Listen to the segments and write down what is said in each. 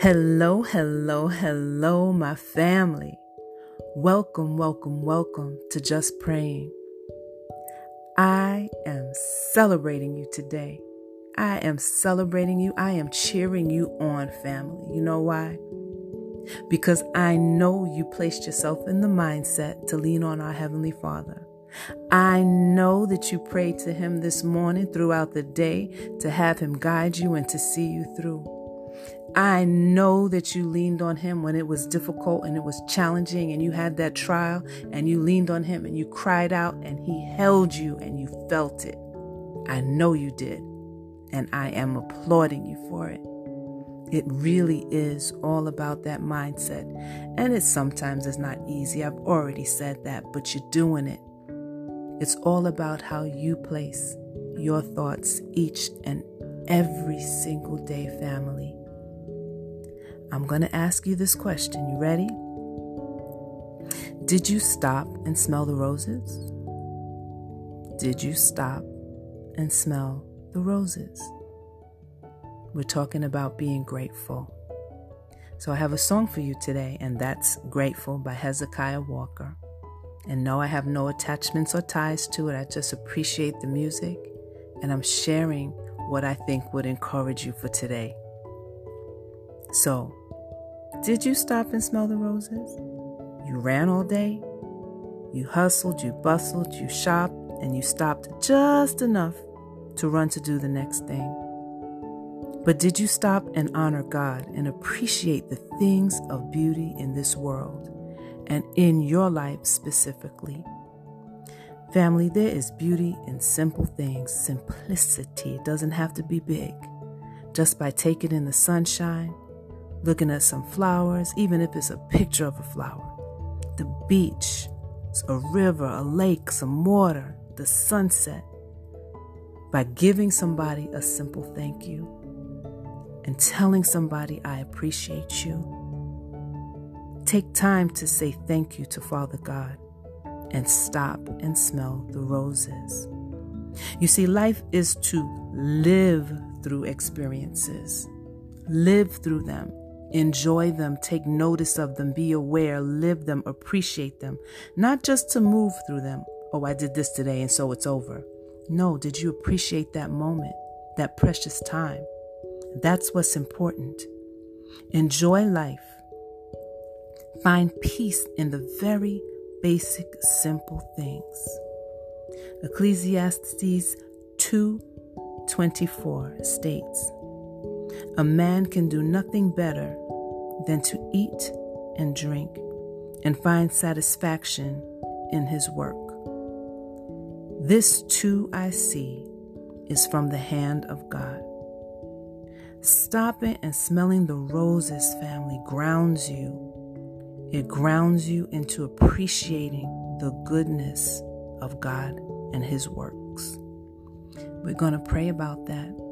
Hello, hello, hello, my family. Welcome, welcome, welcome to Just Praying. I am celebrating you today. I am celebrating you. I am cheering you on, family. You know why? Because I know you placed yourself in the mindset to lean on our Heavenly Father. I know that you prayed to Him this morning throughout the day to have Him guide you and to see you through. I know that you leaned on Him when it was difficult and it was challenging and you had that trial and you leaned on Him and you cried out and He held you and you felt it. I know you did. And I am applauding you for it. It really is all about that mindset. And it sometimes is not easy. I've already said that, but you're doing it. It's all about how you place your thoughts each and every single day, family. I'm going to ask you this question. You ready? Did you stop and smell the roses? Did you stop and smell the roses? We're talking about being grateful. So I have a song for you today, and that's Grateful by Hezekiah Walker. And no, I have no attachments or ties to it. I just appreciate the music and I'm sharing what I think would encourage you for today. So, did you stop and smell the roses? You ran all day? You hustled, you bustled, you shopped, and you stopped just enough to run to do the next thing. But did you stop and honor God and appreciate the things of beauty in this world? and in your life specifically. Family, there is beauty in simple things, simplicity. Doesn't have to be big. Just by taking in the sunshine, looking at some flowers, even if it's a picture of a flower, the beach, a river, a lake, some water, the sunset, by giving somebody a simple thank you and telling somebody, I appreciate you Take time to say thank you to Father God and stop and smell the roses. You see, life is to live through experiences, live through them, enjoy them, take notice of them, be aware, live them, appreciate them, not just to move through them. Oh, I did this today and so it's over. No, did you appreciate that moment, that precious time? That's what's important. Enjoy life Find peace in the very basic, simple things. Ecclesiastes 2:24 states, "A man can do nothing better than to eat and drink and find satisfaction in his work." This too I see is from the hand of God. Stopping and smelling the roses, family, grounds you it grounds you into appreciating the goodness of God and His works. We're going to pray about that.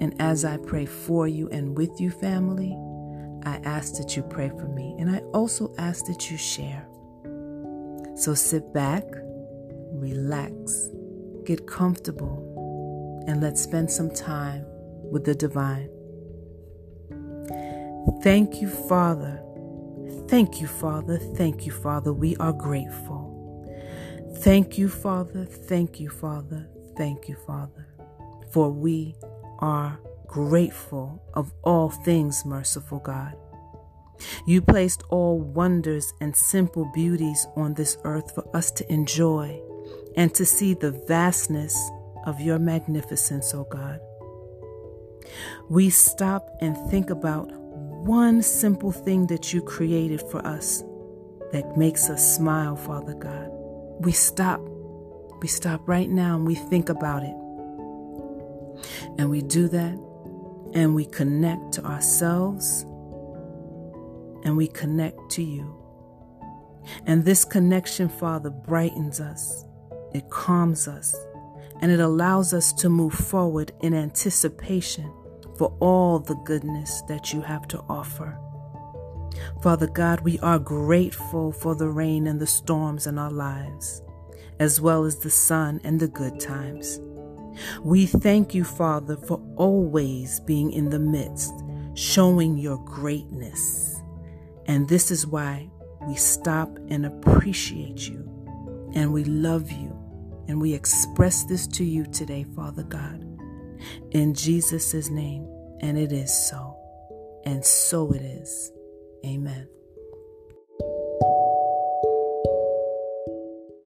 And as I pray for you and with you, family, I ask that you pray for me. And I also ask that you share. So sit back, relax, get comfortable, and let's spend some time with the divine. Thank you, Father Thank you, Father. Thank you, Father. We are grateful. Thank you, Father. Thank you, Father. Thank you, Father. For we are grateful of all things, merciful God. You placed all wonders and simple beauties on this earth for us to enjoy and to see the vastness of your magnificence, O oh God. We stop and think about one simple thing that you created for us that makes us smile, Father God. We stop. We stop right now and we think about it. And we do that and we connect to ourselves and we connect to you. And this connection, Father, brightens us, it calms us, and it allows us to move forward in anticipation for all the goodness that you have to offer. Father God, we are grateful for the rain and the storms in our lives, as well as the sun and the good times. We thank you, Father, for always being in the midst, showing your greatness. And this is why we stop and appreciate you and we love you and we express this to you today, Father God. In Jesus' name, and it is so, and so it is. Amen.